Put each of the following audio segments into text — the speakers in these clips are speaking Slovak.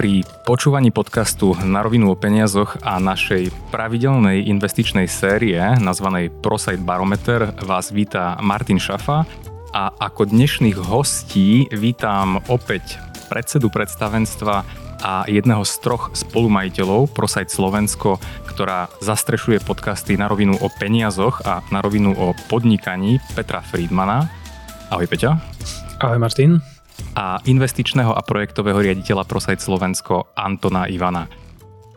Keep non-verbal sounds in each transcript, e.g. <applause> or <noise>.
Pri počúvaní podcastu Na rovinu o peniazoch a našej pravidelnej investičnej série nazvanej ProSite Barometer vás víta Martin Šafa a ako dnešných hostí vítam opäť predsedu predstavenstva a jedného z troch spolumajiteľov ProSite Slovensko, ktorá zastrešuje podcasty na rovinu o peniazoch a na rovinu o podnikaní Petra Friedmana. Ahoj Peťa. Ahoj Martin a investičného a projektového riaditeľa ProSite Slovensko Antona Ivana.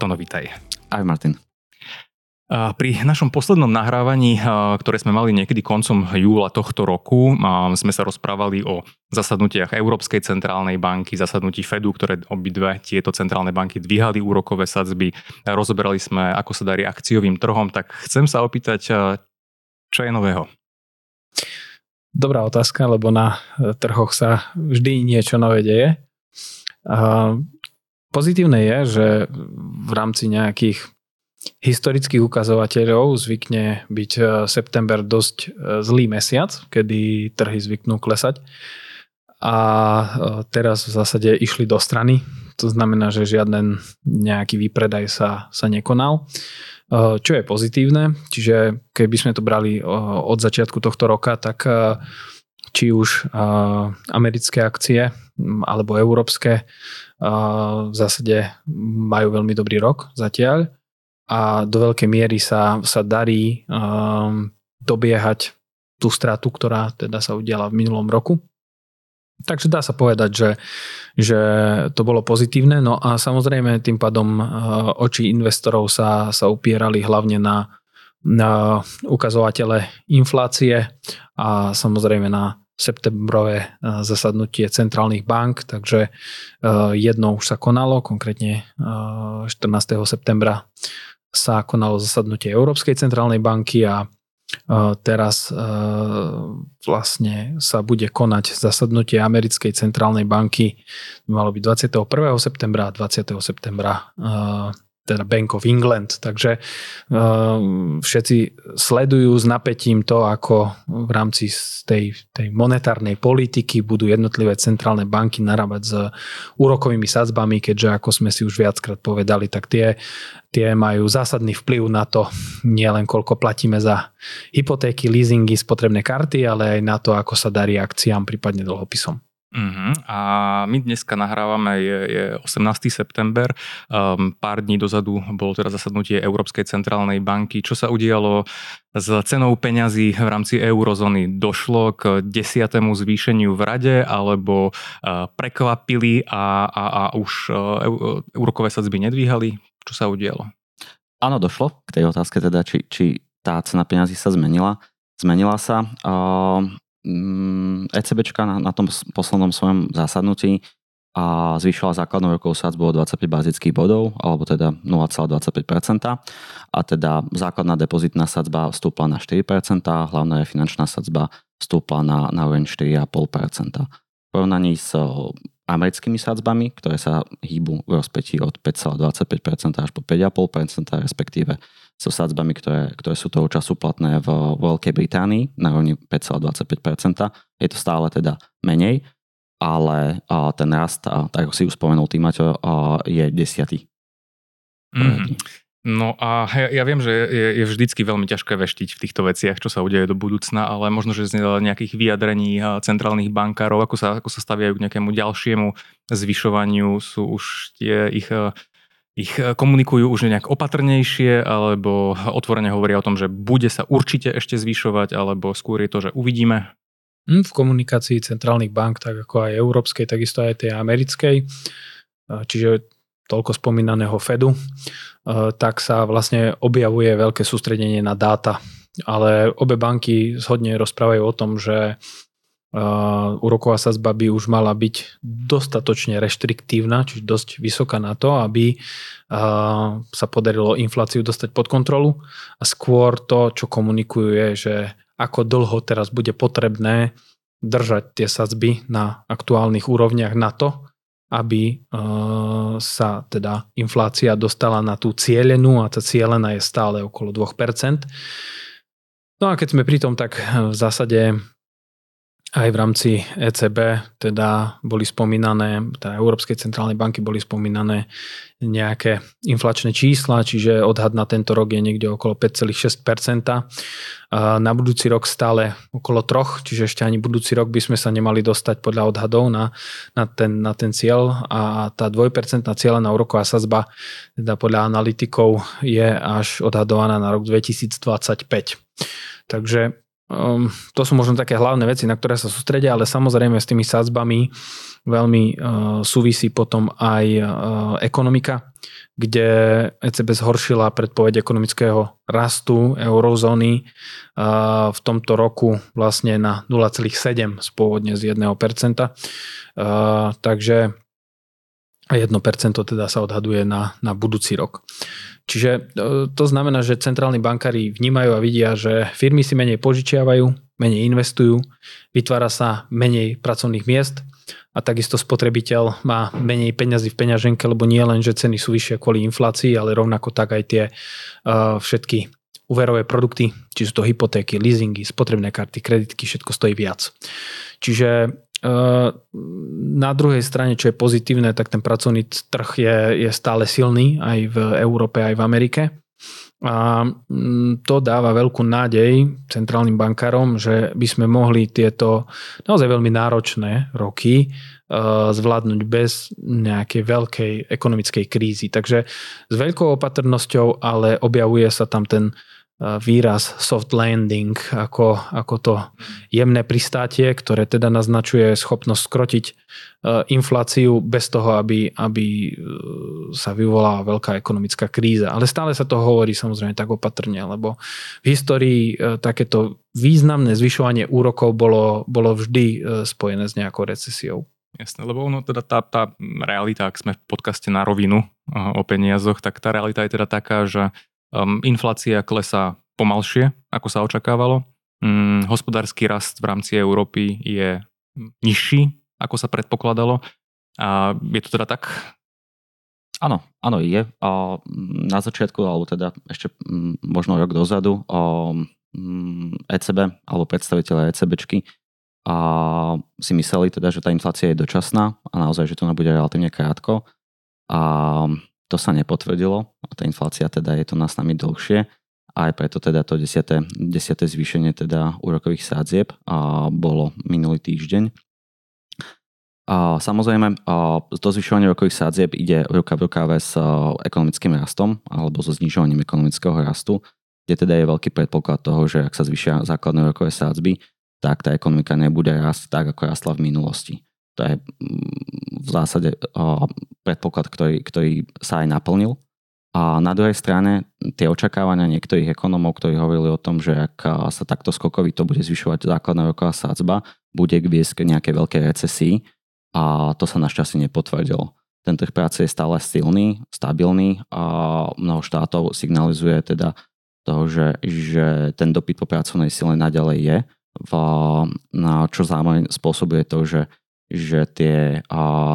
Tono, vítaj. Aj Martin. Pri našom poslednom nahrávaní, ktoré sme mali niekedy koncom júla tohto roku, sme sa rozprávali o zasadnutiach Európskej centrálnej banky, zasadnutí Fedu, ktoré obidve tieto centrálne banky dvíhali úrokové sadzby. Rozoberali sme, ako sa darí akciovým trhom, tak chcem sa opýtať, čo je nového? Dobrá otázka, lebo na e, trhoch sa vždy niečo nové deje. Pozitívne je, že v rámci nejakých historických ukazovateľov zvykne byť e, september dosť e, zlý mesiac, kedy trhy zvyknú klesať. A teraz v zásade išli do strany, to znamená, že žiaden nejaký výpredaj sa, sa nekonal. Eh, čo je pozitívne. Čiže keby sme to brali eh, od začiatku tohto roka, tak eh, či už americké akcie mm, alebo európske v zásade majú veľmi dobrý rok zatiaľ a do veľkej miery sa, sa darí dobiehať tú stratu, ktorá teda sa udiala v minulom roku. Takže dá sa povedať, že, že to bolo pozitívne. No a samozrejme tým pádom eh, oči investorov sa, sa upierali hlavne na, na ukazovatele inflácie a samozrejme na septembrové eh, zasadnutie centrálnych bank, takže eh, jedno už sa konalo, konkrétne 14. septembra sa konalo zasadnutie Európskej centrálnej banky a Teraz vlastne sa bude konať zasadnutie Americkej centrálnej banky. Malo byť 21. septembra a 20. septembra teda Bank of England. Takže uh, všetci sledujú s napätím to, ako v rámci tej, tej monetárnej politiky budú jednotlivé centrálne banky narábať s úrokovými sadzbami, keďže ako sme si už viackrát povedali, tak tie, tie majú zásadný vplyv na to, nie len koľko platíme za hypotéky, leasingy, spotrebné karty, ale aj na to, ako sa darí akciám, prípadne dlhopisom. Uh-huh. A my dneska nahrávame, je, je 18. september, um, pár dní dozadu bolo teda zasadnutie Európskej centrálnej banky. Čo sa udialo s cenou peňazí v rámci eurozóny? Došlo k desiatému zvýšeniu v rade, alebo uh, prekvapili a, a, a už uh, sadzby nedvíhali? Čo sa udialo? Áno, došlo k tej otázke teda, či, či tá cena peňazí sa zmenila. Zmenila sa. Uh, ECBčka na, na tom poslednom svojom zásadnutí a zvýšila základnú rokovú sadzbu o 25 bazických bodov, alebo teda 0,25%. A teda základná depozitná sadzba vstúpla na 4%, a hlavná finančná sadzba vstúpla na, na úroveň 4,5%. V porovnaní s americkými sadzbami, ktoré sa hýbu v rozpetí od 5,25% až po 5,5%, respektíve so sadzbami, ktoré, ktoré sú toho času platné v Veľkej Británii na rovni 5,25%. Je to stále teda menej, ale ten rast, tak ako si už spomenul tým, Maťo, je desiatý. Mm. No a ja, ja viem, že je, je vždycky veľmi ťažké veštiť v týchto veciach, čo sa udeje do budúcna, ale možno, že z nejakých vyjadrení centrálnych bankárov, ako sa, ako sa staviajú k nejakému ďalšiemu zvyšovaniu, sú už tie ich ich e, komunikujú už nejak opatrnejšie, alebo otvorene hovoria o tom, že bude sa určite ešte zvyšovať, alebo skôr je to, že uvidíme? Hm, v komunikácii centrálnych bank, tak ako aj európskej, takisto aj tej americkej, e, čiže toľko spomínaného Fedu, e, tak sa vlastne objavuje veľké sústredenie na dáta. Ale obe banky zhodne rozprávajú o tom, že uh, úroková sazba by už mala byť dostatočne reštriktívna, čiže dosť vysoká na to, aby sa podarilo infláciu dostať pod kontrolu. A skôr to, čo komunikujú, že ako dlho teraz bude potrebné držať tie sadzby na aktuálnych úrovniach na to, aby sa teda inflácia dostala na tú cieľenú a tá cieľená je stále okolo 2%. No a keď sme pri tom, tak v zásade aj v rámci ECB teda boli spomínané, teda Európskej centrálnej banky boli spomínané nejaké inflačné čísla, čiže odhad na tento rok je niekde okolo 5,6%. Na budúci rok stále okolo 3, čiže ešte ani budúci rok by sme sa nemali dostať podľa odhadov na, na, ten, na ten cieľ a tá 2% cieľa na úroková sazba teda podľa analytikov je až odhadovaná na rok 2025. Takže Um, to sú možno také hlavné veci, na ktoré sa sústredia, ale samozrejme s tými sadzbami veľmi uh, súvisí potom aj uh, ekonomika, kde ECB zhoršila predpoveď ekonomického rastu eurozóny uh, v tomto roku vlastne na 0,7 z pôvodne z 1%. Uh, takže 1% teda sa odhaduje na, na budúci rok. Čiže e, to znamená, že centrálni bankári vnímajú a vidia, že firmy si menej požičiavajú, menej investujú, vytvára sa menej pracovných miest a takisto spotrebiteľ má menej peňazí v peňaženke, lebo nie len, že ceny sú vyššie kvôli inflácii, ale rovnako tak aj tie uh, všetky úverové produkty, či sú to hypotéky, leasingy, spotrebné karty, kreditky, všetko stojí viac. Čiže na druhej strane, čo je pozitívne, tak ten pracovný trh je, je stále silný aj v Európe, aj v Amerike. A mm, to dáva veľkú nádej centrálnym bankárom, že by sme mohli tieto naozaj veľmi náročné roky zvládnuť bez nejakej veľkej ekonomickej krízy. Takže s veľkou opatrnosťou, ale objavuje sa tam ten výraz soft landing ako, ako to jemné pristátie, ktoré teda naznačuje schopnosť skrotiť e, infláciu bez toho, aby, aby e, sa vyvolala veľká ekonomická kríza. Ale stále sa to hovorí samozrejme tak opatrne, lebo v histórii e, takéto významné zvyšovanie úrokov bolo, bolo vždy spojené s nejakou recesiou. Jasné, lebo ono teda tá, tá realita, ak sme v podcaste na rovinu o peniazoch, tak tá realita je teda taká, že Um, inflácia klesá pomalšie, ako sa očakávalo. Um, hospodársky rast v rámci Európy je nižší, ako sa predpokladalo. A je to teda tak? Áno, áno, je. A na začiatku, alebo teda ešte možno rok dozadu, ECB alebo predstaviteľe ECBčky a si mysleli teda, že tá inflácia je dočasná a naozaj, že to nebude relatívne krátko. A to sa nepotvrdilo, tá inflácia teda je to na s nami dlhšie aj preto teda to desiate, desiate zvýšenie teda úrokových sádzieb a bolo minulý týždeň. A samozrejme, to zvyšovanie úrokových sádzieb ide ruka v rukáve s ekonomickým rastom alebo so znižovaním ekonomického rastu, kde teda je veľký predpoklad toho, že ak sa zvyšia základné úrokové sádzby, tak tá ekonomika nebude rásť tak, ako rastla v minulosti. To je mm, v zásade predpoklad, ktorý, ktorý sa aj naplnil. A na druhej strane tie očakávania niektorých ekonomov, ktorí hovorili o tom, že ak sa takto skokovito bude zvyšovať základná roková sádzba, bude viesť k nejakej veľkej recesii a to sa našťastie nepotvrdilo. Ten trh práce je stále silný, stabilný a mnoho štátov signalizuje teda toho, že, že ten dopyt po pracovnej sile naďalej je, v, na čo zároveň spôsobuje to, že že tie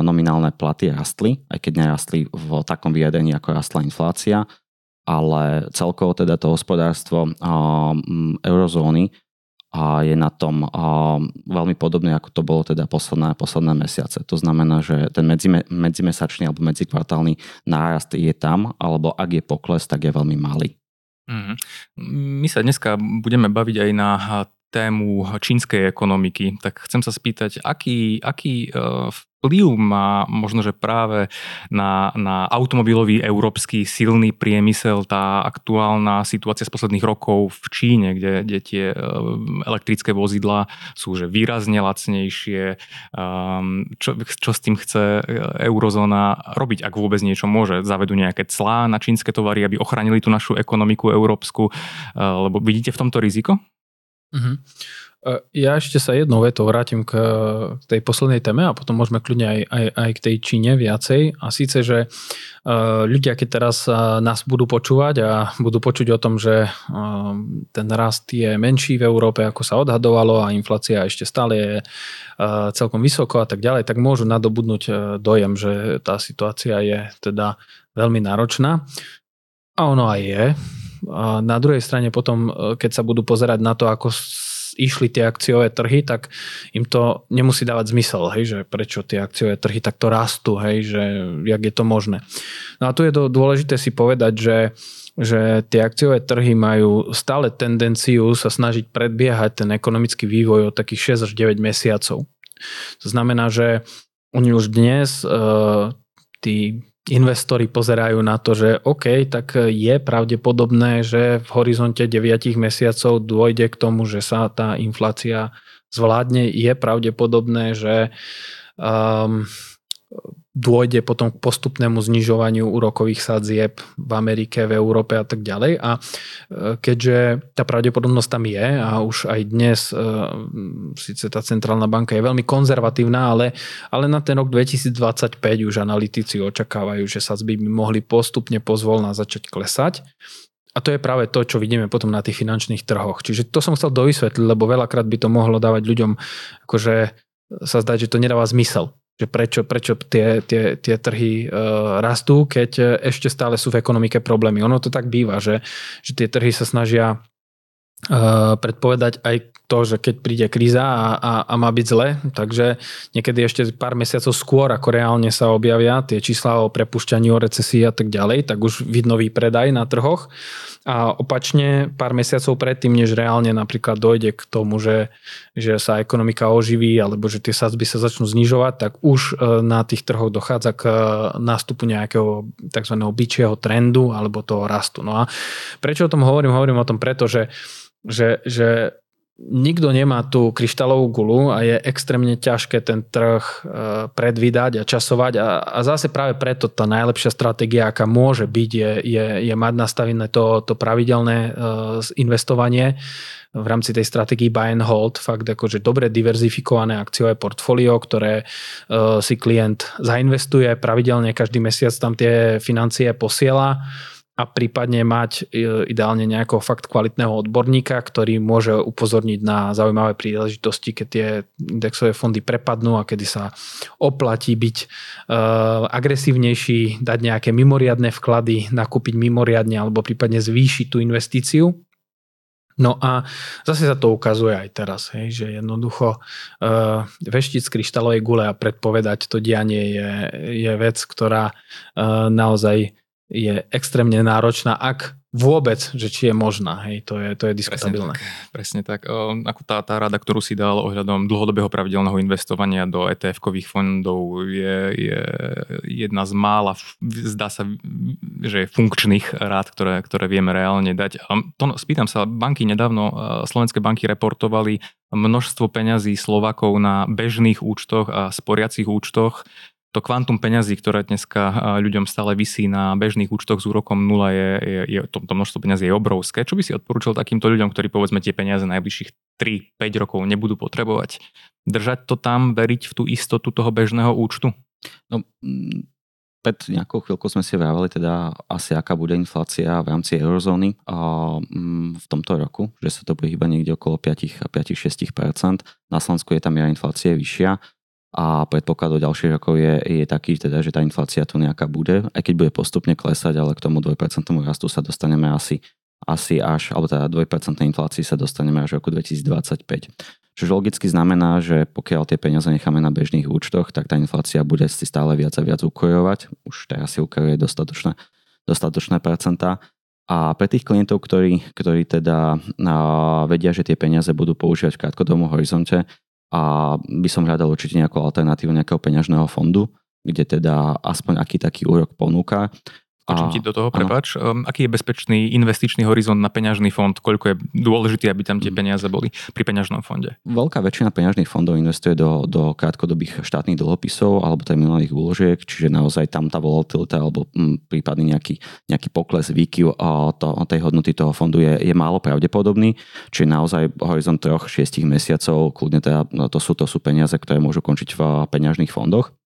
nominálne platy rastli, aj keď nerastli v takom vyjadrení, ako rastla inflácia, ale celkovo teda to hospodárstvo eurozóny a je na tom veľmi podobné, ako to bolo teda posledné, posledné mesiace. To znamená, že ten medzime, medzimesačný alebo medzikvartálny nárast je tam, alebo ak je pokles, tak je veľmi malý. Mm-hmm. My sa dneska budeme baviť aj na tému čínskej ekonomiky, tak chcem sa spýtať, aký, aký e, vplyv má možno, že práve na, na automobilový európsky silný priemysel tá aktuálna situácia z posledných rokov v Číne, kde, kde tie e, elektrické vozidlá sú že výrazne lacnejšie. Ehm, čo, čo s tým chce eurozóna robiť, ak vôbec niečo môže? Zavedú nejaké clá na čínske tovary, aby ochránili tú našu ekonomiku európsku? E, lebo vidíte v tomto riziko? Uh-huh. Ja ešte sa jednou vetou vrátim k, tej poslednej téme a potom môžeme kľudne aj, aj, aj k tej Číne viacej. A síce, že uh, ľudia, keď teraz uh, nás budú počúvať a budú počuť o tom, že ten rast je menší v Európe, ako sa odhadovalo a inflácia ešte stále je celkom vysoko a tak ďalej, tak môžu nadobudnúť dojem, že tá situácia je teda veľmi náročná. A ono aj je. A na druhej strane potom, e, keď sa budú pozerať na to, ako išli tie akciové trhy, tak im to nemusí dávať zmysel, hej, že prečo tie akciové trhy takto rastú, hej, že jak je to možné. No a tu je dôležité si povedať, že že tie akciové trhy majú stále tendenciu sa snažiť predbiehať ten ekonomický vývoj o takých 6 až 9 mesiacov. To znamená, že oni už dnes uh, tí investori pozerajú na to, že OK, tak je pravdepodobné, že v horizonte 9 mesiacov dôjde k tomu, že sa tá inflácia zvládne. Je pravdepodobné, že um, dôjde potom k postupnému znižovaniu úrokových sadzieb v Amerike, v Európe a tak ďalej. A e, keďže tá pravdepodobnosť tam je a už aj dnes e, síce tá centrálna banka je veľmi konzervatívna, ale, ale na ten rok 2025 už analytici očakávajú, že sadzby by mohli postupne pozvolná začať klesať. A to je práve to, čo vidíme potom na tých finančných trhoch. Čiže to som chcel dovysvetliť, lebo veľakrát by to mohlo dávať ľuďom akože sa zdať, že to nedáva zmysel že prečo, prečo tie, tie, tie trhy uh, rastú, keď ešte stále sú v ekonomike problémy. Ono to tak býva, že, že tie trhy sa snažia uh, predpovedať aj to, že keď príde kríza a, a, a má byť zle, takže niekedy ešte pár mesiacov skôr, ako reálne sa objavia tie čísla o prepušťaní, o recesii a tak ďalej, tak už vidno výpredaj na trhoch. A opačne pár mesiacov predtým, než reálne napríklad dojde k tomu, že, že sa ekonomika oživí alebo že tie sadzby sa začnú znižovať, tak už e, na tých trhoch dochádza k e, nástupu nejakého tzv. byčieho trendu alebo toho rastu. No a prečo o tom hovorím? Hovorím o tom preto, že, že, že nikto nemá tú kryštálovú gulu a je extrémne ťažké ten trh e, predvídať a časovať a, a zase práve preto tá najlepšia stratégia, aká môže byť, je, je, je mať nastavené to, to pravidelné uh, investovanie v rámci tej stratégie buy and hold, fakt akože dobre diverzifikované akciové portfólio, ktoré uh, si klient zainvestuje pravidelne, každý mesiac tam tie financie posiela a prípadne mať e, ideálne nejakého fakt kvalitného odborníka, ktorý môže upozorniť na zaujímavé príležitosti, keď tie indexové fondy prepadnú a kedy sa oplatí byť uh, agresívnejší, dať nejaké mimoriadne vklady, nakúpiť mimoriadne alebo prípadne zvýšiť tú investíciu. No a zase sa to ukazuje aj teraz, hej, že jednoducho uh, veštiť z kryštálovej gule a predpovedať to dianie je, je vec, ktorá uh, naozaj je extrémne náročná, ak vôbec, že či je možná. Hej, to je, to je diskutabilné. Presne tak. Presne tak. O, ako tá, tá rada, ktorú si dal ohľadom dlhodobého pravidelného investovania do ETF-kových fondov je, je jedna z mála, zdá sa, že je funkčných rád, ktoré, ktoré vieme reálne dať. A to, spýtam sa, banky nedávno, slovenské banky reportovali množstvo peňazí Slovakov na bežných účtoch a sporiacich účtoch to kvantum peňazí, ktoré dneska ľuďom stále vysí na bežných účtoch s úrokom 0, je, je, je to, to množstvo peňazí je obrovské. Čo by si odporúčal takýmto ľuďom, ktorí povedzme tie peniaze najbližších 3-5 rokov nebudú potrebovať? Držať to tam, veriť v tú istotu toho bežného účtu? No, mm, pred nejakou chvíľkou sme si vravali teda asi aká bude inflácia v rámci eurozóny mm, v tomto roku, že sa to bude hýbať niekde okolo 5-6%. Na Slovensku je tam miera inflácie vyššia a predpoklad do ďalších rokov je, je taký, teda, že tá inflácia tu nejaká bude, aj keď bude postupne klesať, ale k tomu 2% rastu sa dostaneme asi, asi až, alebo teda 2% inflácii sa dostaneme až v roku 2025. Čo logicky znamená, že pokiaľ tie peniaze necháme na bežných účtoch, tak tá inflácia bude si stále viac a viac ukojovať. Už teraz si ukojuje dostatočné, dostatočné percentá. A pre tých klientov, ktorí, ktorí teda vedia, že tie peniaze budú používať v krátkodobom horizonte, a by som hľadal určite nejakú alternatívu nejakého peňažného fondu, kde teda aspoň aký taký úrok ponúka Skočím ti do toho, prepáč. Um, aký je bezpečný investičný horizont na peňažný fond? Koľko je dôležitý, aby tam tie mm. peniaze boli pri peňažnom fonde? Veľká väčšina peňažných fondov investuje do, do krátkodobých štátnych dlhopisov alebo terminálnych úložiek, čiže naozaj tam tá volatilita alebo m, mm, prípadný nejaký, nejaký pokles, výkyv to, tej hodnoty toho fondu je, je málo pravdepodobný, čiže naozaj horizont 3-6 mesiacov, kľudne teda, no, to sú, to sú peniaze, ktoré môžu končiť v peňažných fondoch.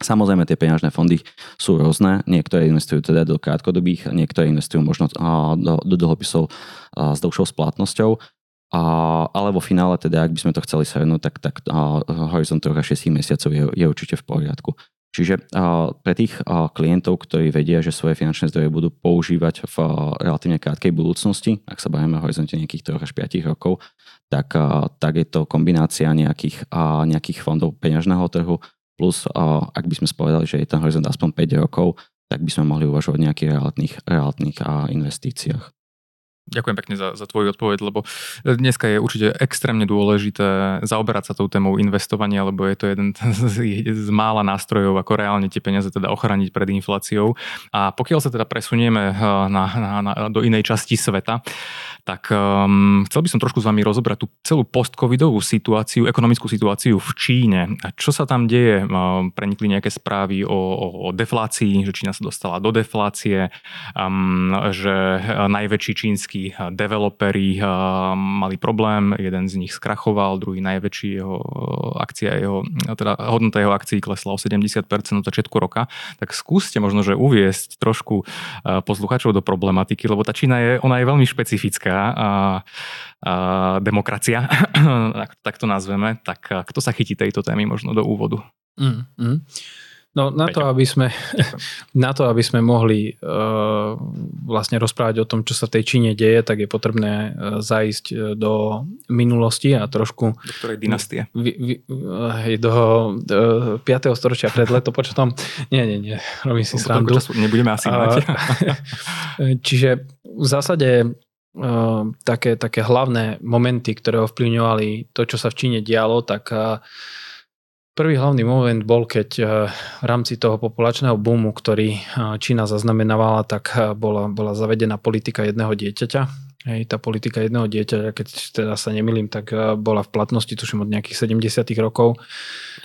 Samozrejme, tie peňažné fondy sú rôzne. Niektoré investujú teda do krátkodobých, niektoré investujú možno do, do dlhopisov s dlhšou splatnosťou. A, ale vo finále, teda, ak by sme to chceli shrnúť, tak, tak a, horizont 3 6 mesiacov je, je určite v poriadku. Čiže a, pre tých a, klientov, ktorí vedia, že svoje finančné zdroje budú používať v a, relatívne krátkej budúcnosti, ak sa bavíme o horizonte nejakých 3 až 5 rokov, tak, tak je to kombinácia nejakých, nejakých fondov peňažného trhu, plus ak by sme spovedali, že je ten horizont aspoň 5 rokov, tak by sme mohli uvažovať o nejakých realitných, realitných investíciách. Ďakujem pekne za, za tvoju odpoveď, lebo dneska je určite extrémne dôležité zaoberať sa tou témou investovania, lebo je to jeden <laughs> z, z mála nástrojov, ako reálne tie peniaze teda ochraniť pred infláciou. A pokiaľ sa teda presunieme eh, na, na, na, do inej časti sveta, tak um, chcel by som trošku s vami rozobrať tú celú post-covidovú situáciu, ekonomickú situáciu v Číne. A čo sa tam deje? Um, prenikli nejaké správy o, o, o deflácii, že Čína sa dostala do deflácie, um, že najväčší čínsky tí developeri mali problém, jeden z nich skrachoval, druhý najväčší jeho akcia, jeho, teda hodnota jeho akcií klesla o 70% od začiatku roka, tak skúste možno, že uviesť trošku posluchačov do problematiky, lebo tá Čína je, ona je veľmi špecifická a, a demokracia, <coughs> tak to nazveme, tak kto sa chytí tejto témy možno do úvodu? Mm, mm. No na to, aby sme, <laughs> na to, aby sme mohli uh, vlastne rozprávať o tom, čo sa v tej Číne deje, tak je potrebné uh, zajsť uh, do minulosti a trošku... Do ktorej dynastie? Vy, vy, uh, do uh, 5. storočia pred letopočtom. <laughs> Nie, nie, nie, robím si srandu. Nebudeme asi. Uh, <laughs> čiže v zásade uh, také, také hlavné momenty, ktoré ovplyvňovali to, čo sa v Číne dialo, tak uh, Prvý hlavný moment bol, keď eh, v rámci toho populačného boomu, ktorý eh, Čína zaznamenávala, tak eh, bola, bola zavedená politika jedného dieťaťa. Hej, tá politika jedného dieťaťa, keď teda sa nemilím, tak bola v platnosti tuším od nejakých 70 rokov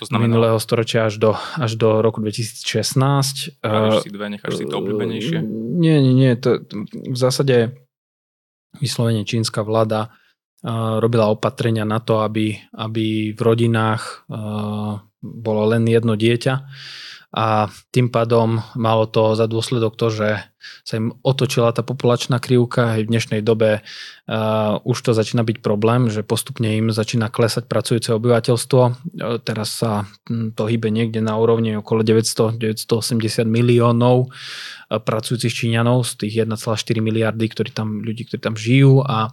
to znamená... minulého storočia až do, až do roku 2016. Práve, si dve, necháš si to obľúbenejšie? Nie, nie, nie. To, v zásade vyslovene čínska vláda robila opatrenia na to, aby, aby v rodinách bolo len jedno dieťa a tým pádom malo to za dôsledok to, že sa im otočila tá populačná krivka aj v dnešnej dobe uh, už to začína byť problém, že postupne im začína klesať pracujúce obyvateľstvo. Uh, teraz sa to hýbe niekde na úrovni okolo 900, 980 miliónov uh, pracujúcich Číňanov z tých 1,4 miliardy, ktorí tam, ľudí, ktorí tam žijú a,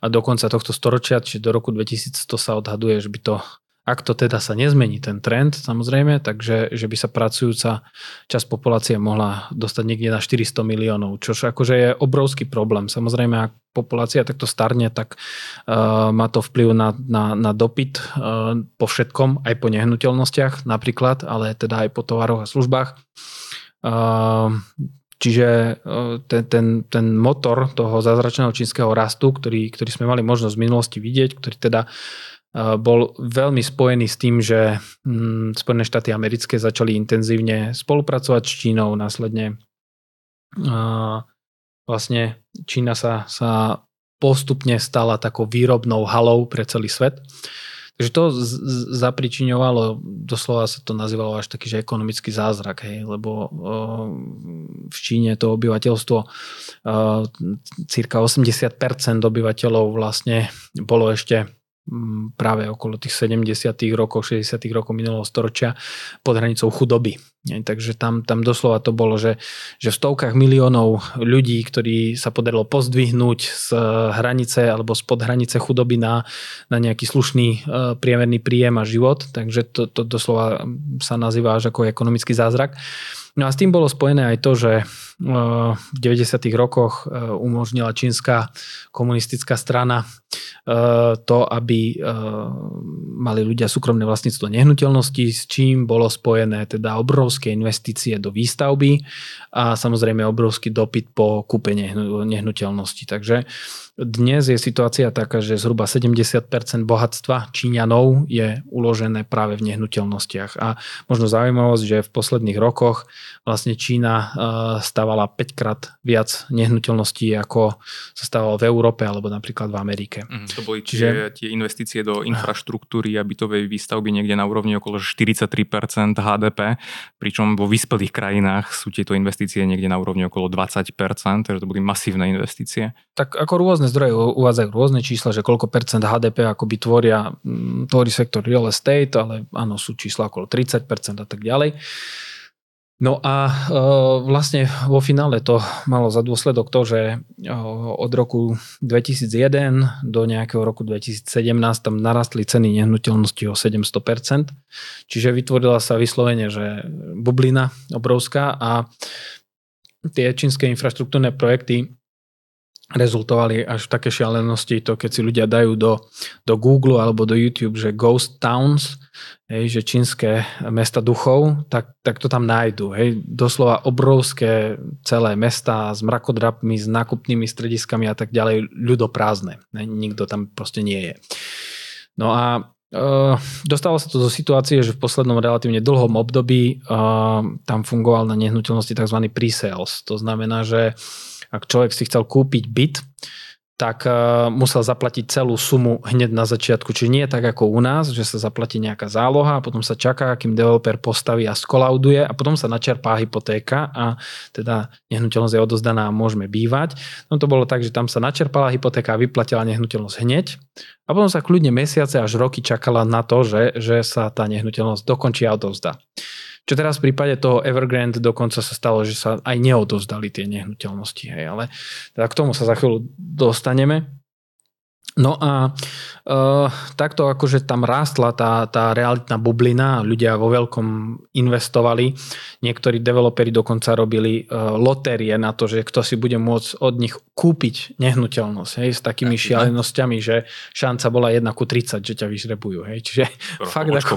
a do konca tohto storočia, čiže do roku 2100 sa odhaduje, že by to ak to teda sa nezmení ten trend, samozrejme, takže že by sa pracujúca časť populácie mohla dostať niekde na 400 miliónov, čo akože je obrovský problém. Samozrejme, ak populácia takto starne, tak uh, má to vplyv na, na, na dopyt uh, po všetkom, aj po nehnuteľnostiach napríklad, ale teda aj po tovaroch a službách. Uh, Čiže ten, ten, ten motor toho zázračného čínskeho rastu, ktorý, ktorý sme mali možnosť v minulosti vidieť, ktorý teda bol veľmi spojený s tým, že mm, Spojené štáty americké začali intenzívne spolupracovať s Čínou, následne vlastne Čína sa, sa postupne stala takou výrobnou halou pre celý svet. Takže to z- zapričiňovalo, doslova sa to nazývalo až taký, že ekonomický zázrak, hej, lebo o, v Číne to obyvateľstvo, cirka 80% obyvateľov vlastne bolo ešte práve okolo tých 70. rokov, 60. rokov minulého storočia pod hranicou chudoby. Takže tam, tam doslova to bolo, že, že v stovkách miliónov ľudí, ktorí sa podarilo pozdvihnúť z hranice alebo spod hranice chudoby na, na nejaký slušný e, priemerný príjem a život, takže to, to doslova sa nazýva až ako ekonomický zázrak. No a s tým bolo spojené aj to, že v 90. rokoch e, umožnila čínska komunistická strana e, to, aby e, mali ľudia súkromné vlastníctvo nehnuteľnosti, s čím bolo spojené teda obrovské investície do výstavby a samozrejme obrovský dopyt po kúpe nehnuteľnosti. Takže dnes je situácia taká, že zhruba 70% bohatstva Číňanov je uložené práve v nehnuteľnostiach. A možno zaujímavosť, že v posledných rokoch vlastne Čína stáva stávala 5 krát viac nehnuteľností, ako sa stávalo v Európe alebo napríklad v Amerike. Mm, to boli Čiže, tie investície do infraštruktúry a bytovej výstavby niekde na úrovni okolo 43% HDP, pričom vo vyspelých krajinách sú tieto investície niekde na úrovni okolo 20%, takže to boli masívne investície. Tak ako rôzne zdroje uvádzajú rôzne čísla, že koľko percent HDP akoby tvoria, mm, tvorí sektor real estate, ale áno, sú čísla okolo 30% a tak ďalej. No a e, vlastne vo finále to malo za dôsledok to, že e, od roku 2001 do nejakého roku 2017 tam narastli ceny nehnuteľnosti o 700%, čiže vytvorila sa vyslovene, že bublina obrovská a tie čínske infraštruktúrne projekty rezultovali až v také šialenosti, to keď si ľudia dajú do, do Google alebo do YouTube, že ghost towns, hej, že čínske mesta duchov, tak, tak to tam nájdu. Hej. Doslova obrovské celé mesta s mrakodrapmi, s nákupnými strediskami a tak ďalej, ľudoprázdne. Hej. Nikto tam proste nie je. No a Uh, dostalo sa to do situácie, že v poslednom relatívne dlhom období uh, tam fungoval na nehnuteľnosti tzv. pre-sales. To znamená, že ak človek si chcel kúpiť byt, tak uh, musel zaplatiť celú sumu hneď na začiatku. Čiže nie tak ako u nás, že sa zaplatí nejaká záloha a potom sa čaká, kým developer postaví a skolauduje a potom sa načerpá hypotéka a teda nehnuteľnosť je odozdaná a môžeme bývať. No to bolo tak, že tam sa načerpala hypotéka a vyplatila nehnuteľnosť hneď a potom sa kľudne mesiace až roky čakala na to, že, že sa tá nehnuteľnosť dokončí a odovzdá. Čo teraz v prípade toho Evergrande dokonca sa stalo, že sa aj neodozdali tie nehnuteľnosti. Hej, ale teda k tomu sa za chvíľu dostaneme. No a e, takto akože tam rástla tá, tá realitná bublina, ľudia vo veľkom investovali, niektorí developeri dokonca robili e, lotérie na to, že kto si bude môcť od nich kúpiť nehnuteľnosť, hej, s takými šialenosťami, že šanca bola 1 ku 30, že ťa vyžrebujú, hej, čiže Pro, fakt ako,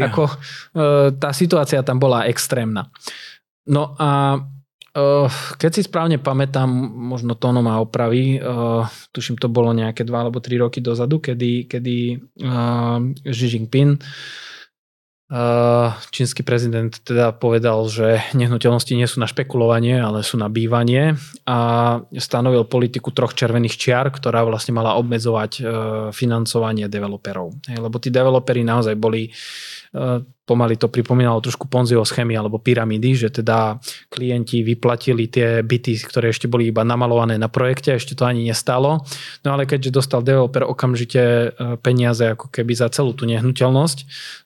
ako e, tá situácia tam bola extrémna. No a keď si správne pamätám, možno tónom a opravy, tuším to bolo nejaké dva alebo tri roky dozadu, kedy, kedy Xi Jinping čínsky prezident teda povedal, že nehnuteľnosti nie sú na špekulovanie, ale sú na bývanie a stanovil politiku troch červených čiar, ktorá vlastne mala obmedzovať financovanie developerov. Lebo tí developeri naozaj boli pomaly to pripomínalo trošku Ponziho schémy alebo pyramidy, že teda klienti vyplatili tie byty, ktoré ešte boli iba namalované na projekte, ešte to ani nestalo. No ale keďže dostal developer okamžite e, peniaze ako keby za celú tú nehnuteľnosť,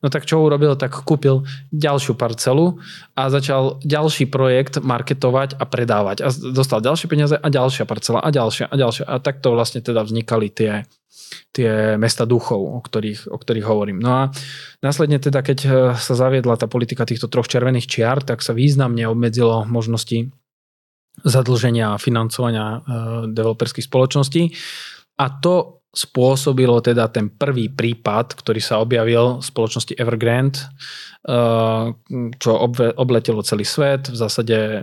no tak čo urobil, tak kúpil ďalšiu parcelu a začal ďalší projekt marketovať a predávať. A dostal ďalšie peniaze a ďalšia parcela a ďalšia a ďalšia. A takto vlastne teda vznikali tie, tie mesta duchov, o ktorých, o ktorých hovorím. No a následne teda, keď e, sa zaviedla tá politika týchto troch červených čiar, tak sa významne obmedzilo možnosti zadlženia a financovania e, developerských spoločností. A to spôsobilo teda ten prvý prípad, ktorý sa objavil v spoločnosti Evergrande, e, čo obletelo celý svet. V zásade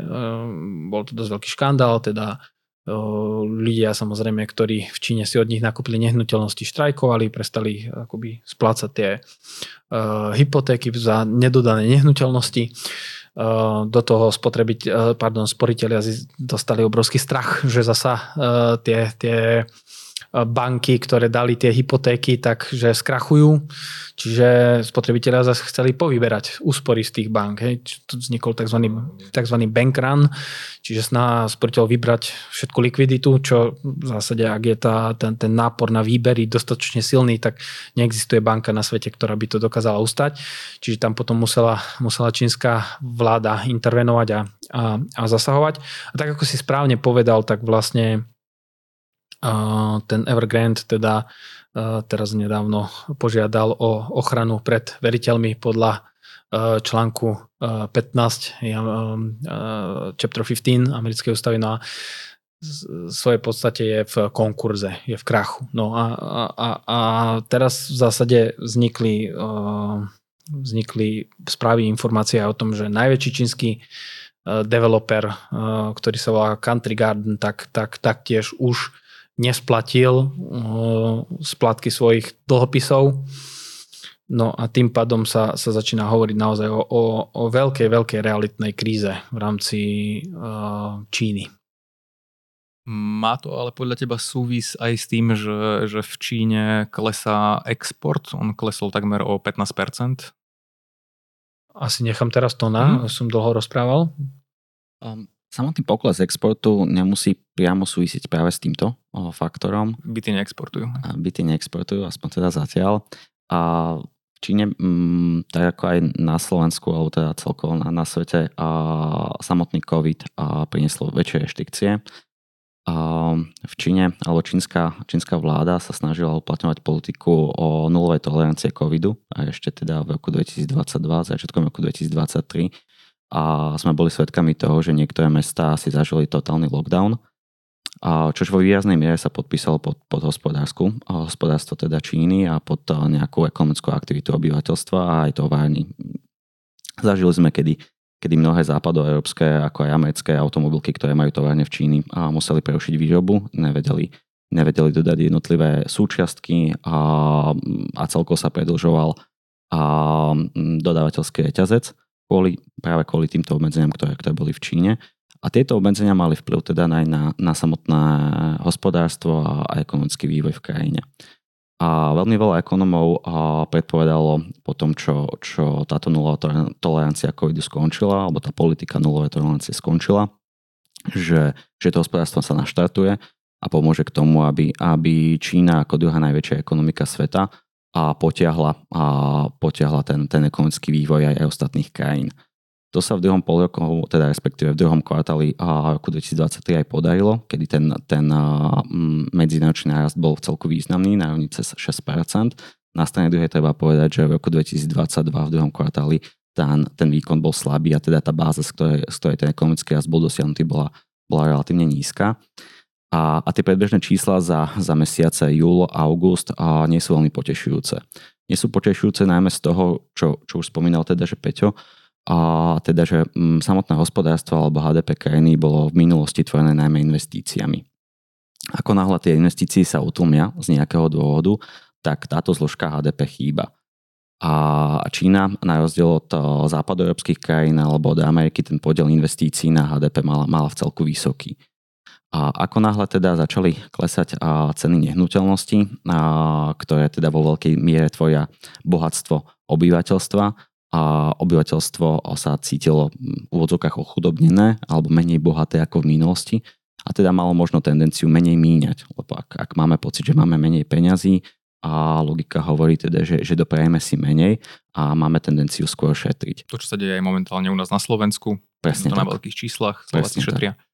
bol to dosť veľký škandál, teda ľudia samozrejme, ktorí v Číne si od nich nakúpili nehnuteľnosti, štrajkovali, prestali akoby splácať tie uh, hypotéky za nedodané nehnuteľnosti. Uh, do toho spotrebiť, uh, pardon, sporiteľia dostali obrovský strach, že zasa tie, tie banky, ktoré dali tie hypotéky, takže skrachujú. Čiže spotrebitelia zase chceli povyberať úspory z tých bank. Hej. Tu vznikol tzv. tzv. bank run, čiže sná sporiteľ vybrať všetku likviditu, čo v zásade, ak je tá, ten, ten nápor na výbery dostatočne silný, tak neexistuje banka na svete, ktorá by to dokázala ustať. Čiže tam potom musela, musela čínska vláda intervenovať a, a, a zasahovať. A tak ako si správne povedal, tak vlastne ten Evergrande teda teraz nedávno požiadal o ochranu pred veriteľmi podľa článku 15 chapter 15 americkej ústavy. No a v podstate je v konkurze, je v krachu. No a, a, a teraz v zásade vznikli, vznikli správy informácie o tom, že najväčší čínsky developer, ktorý sa volá Country Garden, tak, tak taktiež už nesplatil uh, splatky svojich dlhopisov. No a tým pádom sa, sa začína hovoriť naozaj o, o, o veľkej, veľkej realitnej kríze v rámci uh, Číny. Má to ale podľa teba súvis aj s tým, že, že v Číne klesá export, on klesol takmer o 15%? Asi nechám teraz to na, mm. som dlho rozprával. Um, Samotný pokles exportu nemusí priamo súvisieť práve s týmto faktorom. Byty neexportujú. Byty neexportujú, aspoň teda zatiaľ. A v Číne, mm, tak ako aj na Slovensku, alebo teda celkovo na, na svete, a samotný COVID a prinieslo väčšie reštrikcie. A v Číne, alebo čínska, čínska vláda sa snažila uplatňovať politiku o nulovej tolerancie covidu a ešte teda v roku 2022, začiatkom roku 2023 a sme boli svedkami toho, že niektoré mestá si zažili totálny lockdown čož vo výraznej miere sa podpísalo pod, pod hospodárskú, hospodárstvo teda Číny a pod nejakú ekonomickú aktivitu obyvateľstva a aj továrny. Zažili sme, kedy, kedy mnohé západoeurópske ako aj americké automobilky, ktoré majú továrne v Číni, a museli prerušiť výrobu, nevedeli, nevedeli dodať jednotlivé súčiastky a, a celkovo sa predlžoval a dodávateľský reťazec kvôli, práve kvôli týmto obmedzeniam, ktoré, ktoré boli v Číne. A tieto obmedzenia mali vplyv teda aj na, na samotné hospodárstvo a, ekonomický vývoj v krajine. A veľmi veľa ekonomov predpovedalo po tom, čo, čo táto nulová tolerancia covidu skončila, alebo tá politika nulovej tolerancie skončila, že, že to hospodárstvo sa naštartuje a pomôže k tomu, aby, aby Čína ako druhá najväčšia ekonomika sveta a potiahla, a potiahla ten, ten ekonomický vývoj aj, aj ostatných krajín. To sa v druhom pol roku, teda respektíve v druhom kvartáli roku 2023 aj podarilo, kedy ten, ten medzinárodný nárast bol v celku významný, na rovni cez 6%. Na strane druhej treba povedať, že v roku 2022 v druhom kvartáli ten, ten výkon bol slabý a teda tá báza, z ktorej, z ktorej ten ekonomický rast bol dosiahnutý, bola, bola relatívne nízka. A, a tie predbežné čísla za, za mesiace júl a august a nie sú veľmi potešujúce. Nie sú potešujúce najmä z toho, čo, čo už spomínal teda, že Peťo, a teda, že mm, samotné hospodárstvo alebo HDP krajiny bolo v minulosti tvorené najmä investíciami. Ako náhle tie investície sa utlmia z nejakého dôvodu, tak táto zložka HDP chýba. A Čína, na rozdiel od západoeurópskych krajín alebo od Ameriky, ten podiel investícií na HDP mala, mala v celku vysoký. A ako náhle teda začali klesať ceny nehnuteľnosti, ktoré teda vo veľkej miere tvoria bohatstvo obyvateľstva, a obyvateľstvo sa cítilo v úvodzokách ochudobnené alebo menej bohaté ako v minulosti a teda malo možno tendenciu menej míňať, lebo ak, ak máme pocit, že máme menej peňazí a logika hovorí teda, že, že doprajeme si menej a máme tendenciu skôr šetriť. To, čo sa deje aj momentálne u nás na Slovensku, Presne to tak. na veľkých číslach, Slováci šetria. Tak.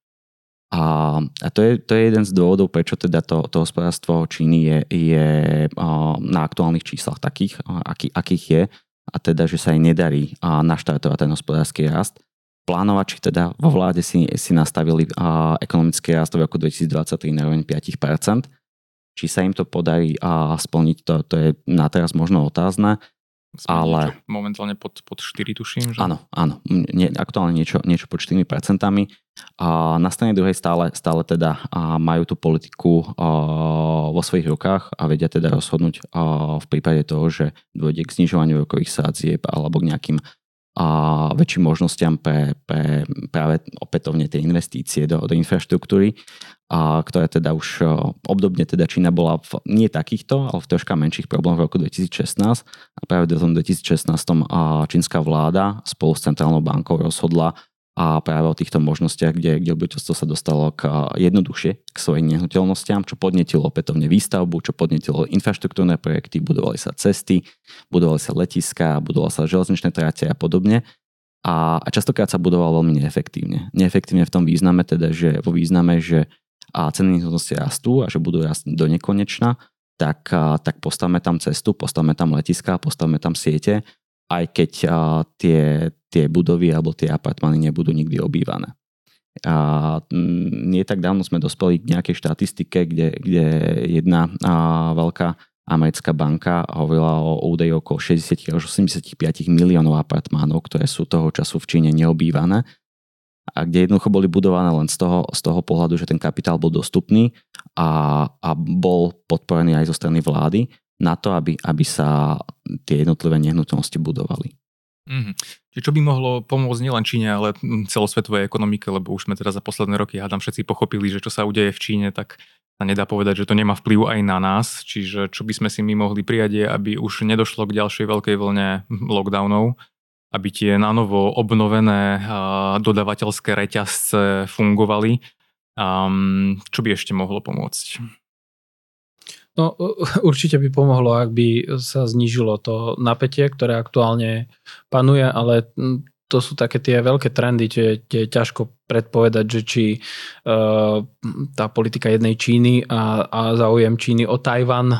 A, a to, je, to je jeden z dôvodov, prečo teda to, to hospodárstvo Číny je, je na aktuálnych číslach takých, aký, akých je, a teda, že sa jej nedarí naštartovať ten hospodársky rast. Plánovači teda vo vláde si, si nastavili ekonomický rast v roku 2023 na rovni 5%. Či sa im to podarí a splniť, to, to je na teraz možno otázne. Ale... Niečo, momentálne pod, pod 4 tuším. Že? Áno, áno. Nie, aktuálne niečo, niečo pod 4%. A na strane druhej stále, stále teda majú tú politiku vo svojich rukách a vedia teda rozhodnúť v prípade toho, že dôjde k znižovaniu rokových sádzieb alebo k nejakým väčším možnostiam pre, pre práve opätovne tie investície do, do infraštruktúry, a ktoré teda už obdobne teda Čína bola v nie takýchto, ale v troška menších problémoch v roku 2016 a práve v tom 2016 čínska vláda spolu s Centrálnou bankou rozhodla a práve o týchto možnostiach, kde, kde obyvateľstvo sa dostalo k jednoduchšie k svojim nehnuteľnostiam, čo podnetilo opätovne výstavbu, čo podnetilo infraštruktúrne projekty, budovali sa cesty, budovali sa letiska, budovali sa železničné tráte a podobne. A, a častokrát sa budoval veľmi neefektívne. Neefektívne v tom význame, teda, že vo význame, že a ceny nehnuteľnosti rastú a že budú rásť do nekonečna, tak, tak postavme tam cestu, postavme tam letiska, postavme tam siete aj keď tie, tie budovy alebo tie apartmány nebudú nikdy obývané. A nie tak dávno sme dospeli k nejakej štatistike, kde, kde jedna a, veľká americká banka hovorila o údaji okolo 60 až 85 miliónov apartmánov, ktoré sú toho času v Číne neobývané a kde jednoducho boli budované len z toho, z toho pohľadu, že ten kapitál bol dostupný a, a bol podporený aj zo strany vlády na to, aby, aby sa tie jednotlivé nehnuteľnosti budovali. Mm-hmm. Čiže čo by mohlo pomôcť nielen Číne, ale celosvetovej ekonomike, lebo už sme teda za posledné roky, hádam, všetci pochopili, že čo sa udeje v Číne, tak sa nedá povedať, že to nemá vplyv aj na nás. Čiže čo by sme si my mohli prijať je, aby už nedošlo k ďalšej veľkej vlne lockdownov, aby tie nanovo obnovené dodavateľské reťazce fungovali. Um, čo by ešte mohlo pomôcť? No, určite by pomohlo, ak by sa znížilo to napätie, ktoré aktuálne panuje, ale to sú také tie veľké trendy, tie, tie ťažko predpovedať, že či uh, tá politika jednej Číny a, a záujem Číny o Tajvan, uh,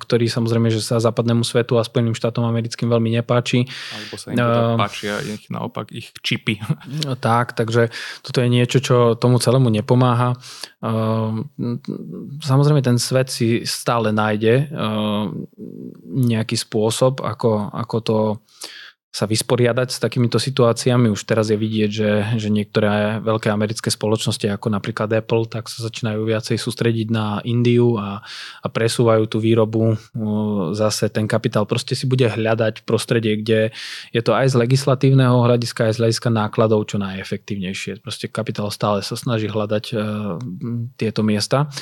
ktorý samozrejme, že sa západnému svetu a Spojeným štátom americkým veľmi nepáči. Alebo sa im uh, páčia ich, naopak ich čipy. Tak, takže toto je niečo, čo tomu celému nepomáha. Uh, samozrejme, ten svet si stále nájde uh, nejaký spôsob, ako, ako to sa vysporiadať s takýmito situáciami. Už teraz je vidieť, že, že niektoré veľké americké spoločnosti, ako napríklad Apple, tak sa začínajú viacej sústrediť na Indiu a, a presúvajú tú výrobu. Zase ten kapitál proste si bude hľadať prostredie, kde je to aj z legislatívneho hľadiska, aj z hľadiska nákladov čo najefektívnejšie. Proste kapitál stále sa snaží hľadať uh, tieto miesta.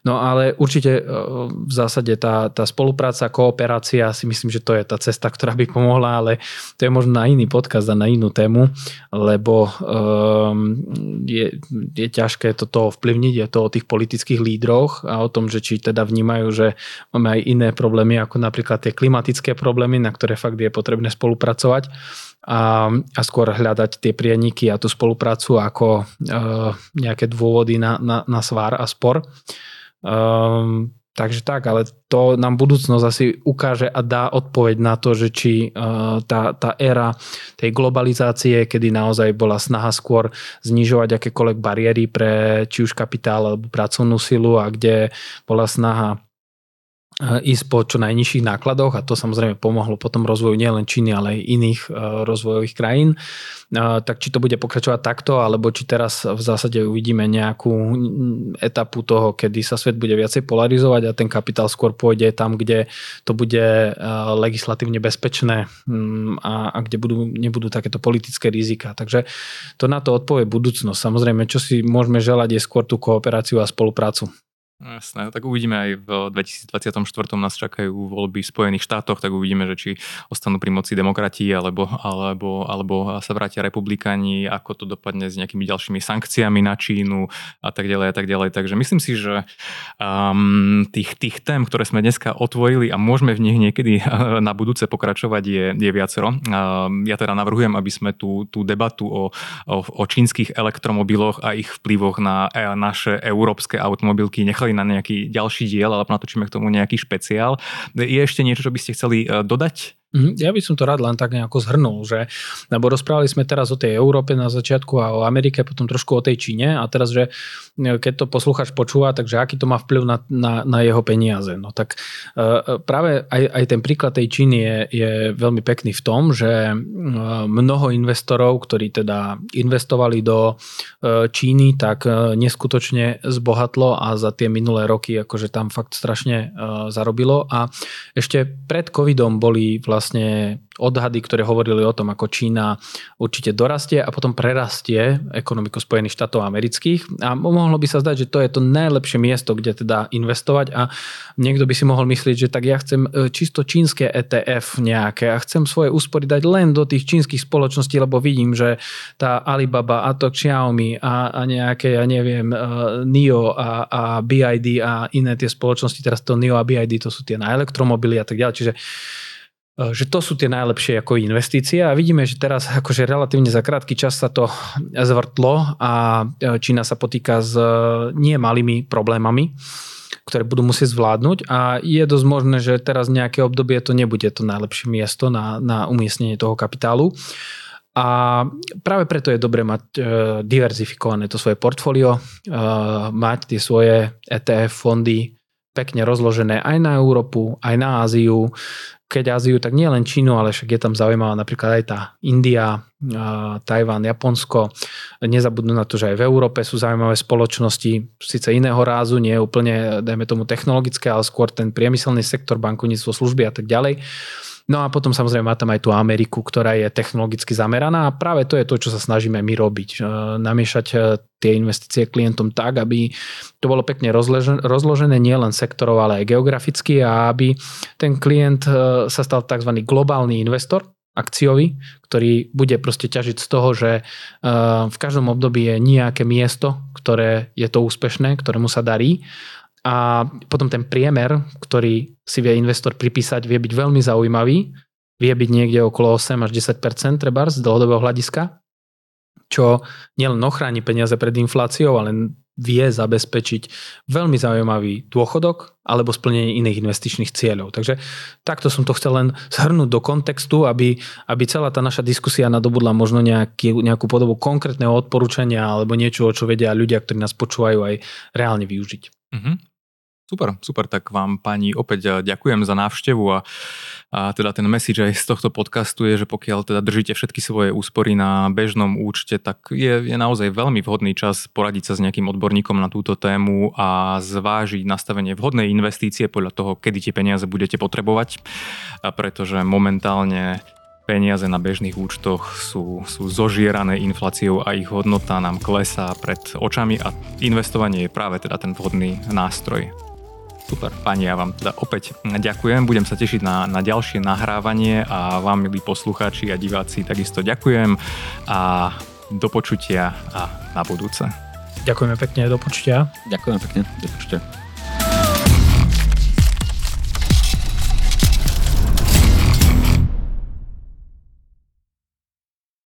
No ale určite v zásade tá, tá spolupráca, kooperácia, si myslím, že to je tá cesta, ktorá by pomohla, ale to je možno na iný podcast a na inú tému, lebo um, je, je ťažké toto ovplyvniť, je to o tých politických lídroch a o tom, že či teda vnímajú, že máme aj iné problémy, ako napríklad tie klimatické problémy, na ktoré fakt je potrebné spolupracovať a, a skôr hľadať tie prieniky a tú spoluprácu ako uh, nejaké dôvody na, na, na svár a spor. Um, Takže tak, ale to nám budúcnosť asi ukáže a dá odpoveď na to, že či uh, tá, tá éra tej globalizácie, kedy naozaj bola snaha skôr znižovať akékoľvek bariéry pre či už kapitál alebo pracovnú silu a kde bola snaha Eh, ísť po čo najnižších nákladoch a to samozrejme pomohlo potom rozvoju nielen Číny, ale aj iných eh, rozvojových krajín. Eh, tak či to bude pokračovať takto, alebo či teraz v zásade uvidíme nejakú etapu toho, kedy sa svet bude viacej polarizovať a ten kapitál skôr pôjde tam, kde to bude legislatívne bezpečné mm, a, a kde budú, nebudú takéto politické rizika. Takže to na to odpovie budúcnosť. Samozrejme, čo si môžeme želať je skôr tú kooperáciu a spoluprácu. No jasné, tak uvidíme aj v 2024 nás čakajú voľby v Spojených štátoch, tak uvidíme, že či ostanú pri moci demokrati alebo, alebo, alebo sa vrátia republikáni, ako to dopadne s nejakými ďalšími sankciami na Čínu a tak ďalej a tak ďalej. Takže myslím si, že um, tých, tých tém, ktoré sme dneska otvorili a môžeme v nich niekedy <laughs> na budúce pokračovať je, je viacero. Um, ja teda navrhujem, aby sme tú, tú debatu o, o, o čínskych elektromobiloch a ich vplyvoch na e, naše európske automobilky nechali nechali na nejaký ďalší diel, alebo natočíme k tomu nejaký špeciál. Je ešte niečo, čo by ste chceli e, dodať? Mhm, ja by som to rád len tak nejako zhrnul, že, lebo rozprávali sme teraz o tej Európe na začiatku a o Amerike, potom trošku o tej Číne a teraz, že e, keď to poslucháč počúva, takže aký to má vplyv na, na, na jeho peniaze. No tak uh, práve aj, aj ten príklad tej Číny je, je veľmi pekný v tom, že mnoho investorov, ktorí teda investovali do Číny, tak neskutočne zbohatlo a za tie minulé roky akože tam fakt strašne zarobilo a ešte pred covidom boli vlastne vlastne odhady, ktoré hovorili o tom, ako Čína určite dorastie a potom prerastie ekonomiku Spojených štátov amerických. A mohlo by sa zdať, že to je to najlepšie miesto, kde teda investovať a niekto by si mohol myslieť, že tak ja chcem e, čisto čínske ETF nejaké a chcem svoje úspory dať len do tých čínskych spoločností, lebo vidím, že tá Alibaba a to Xiaomi a, a nejaké, ja neviem, uh, NIO a, a BID a iné tie spoločnosti, teraz to NIO a BID, to sú tie na elektromobily a tak ďalej. Čiže E, že to sú tie najlepšie ako investície a vidíme, že teraz akože relatívne za krátky čas sa to zvrtlo a e, Čína sa potýka s e, nie malými problémami, ktoré budú musieť zvládnuť a je dosť možné, že teraz nejaké obdobie to nebude to najlepšie miesto na, na umiestnenie toho kapitálu. A práve preto je dobre mať diverzifikované to svoje portfólio, mať tie svoje ETF fondy pekne rozložené aj na Európu, aj na Áziu, keď Áziu, tak nie len Čínu, ale však je tam zaujímavá napríklad aj tá India, Tajván, Japonsko. Nezabudnú na to, že aj v Európe sú zaujímavé spoločnosti, síce iného rázu, nie úplne, dajme tomu, technologické, ale skôr ten priemyselný sektor, bankovníctvo, služby a tak ďalej. No a potom samozrejme má tam aj tú Ameriku, ktorá je technologicky zameraná a práve to je to, čo sa snažíme my robiť. E, namiešať e, tie investície klientom tak, aby to bolo pekne rozložené nielen sektorov, ale aj geograficky a aby ten klient e, sa stal tzv. globálny investor, akciový, ktorý bude proste ťažiť z toho, že v každom období je nejaké miesto, ktoré je to úspešné, ktorému sa darí a potom ten priemer, ktorý si vie investor pripísať, vie byť veľmi zaujímavý, vie byť niekde okolo 8 až 10% treba z dlhodobého hľadiska, čo nielen ochráni peniaze pred infláciou, ale vie zabezpečiť veľmi zaujímavý dôchodok alebo splnenie iných investičných cieľov. Takže takto som to chcel len zhrnúť do kontextu, aby, aby celá tá naša diskusia nadobudla možno nejaký, nejakú podobu konkrétneho odporúčania alebo niečo, čo vedia ľudia, ktorí nás počúvajú aj reálne využiť. Mm-hmm. Super, super, tak vám pani opäť eh, ďakujem za návštevu a, a teda ten message aj z tohto podcastu je, že pokiaľ teda držíte všetky svoje úspory na bežnom účte, tak je, je naozaj veľmi vhodný čas poradiť sa s nejakým odborníkom na túto tému a zvážiť nastavenie vhodnej investície podľa toho, kedy tie peniaze budete potrebovať, a pretože momentálne peniaze na bežných účtoch sú, sú zožierané infláciou a ich hodnota nám klesá pred očami a investovanie je práve teda ten vhodný nástroj. Super, pani, ja vám teda opäť ďakujem, budem sa tešiť na, na ďalšie nahrávanie a vám, milí poslucháči a diváci, takisto ďakujem a do počutia a na budúce. Ďakujeme pekne, do počutia. Ďakujem pekne, do počutia.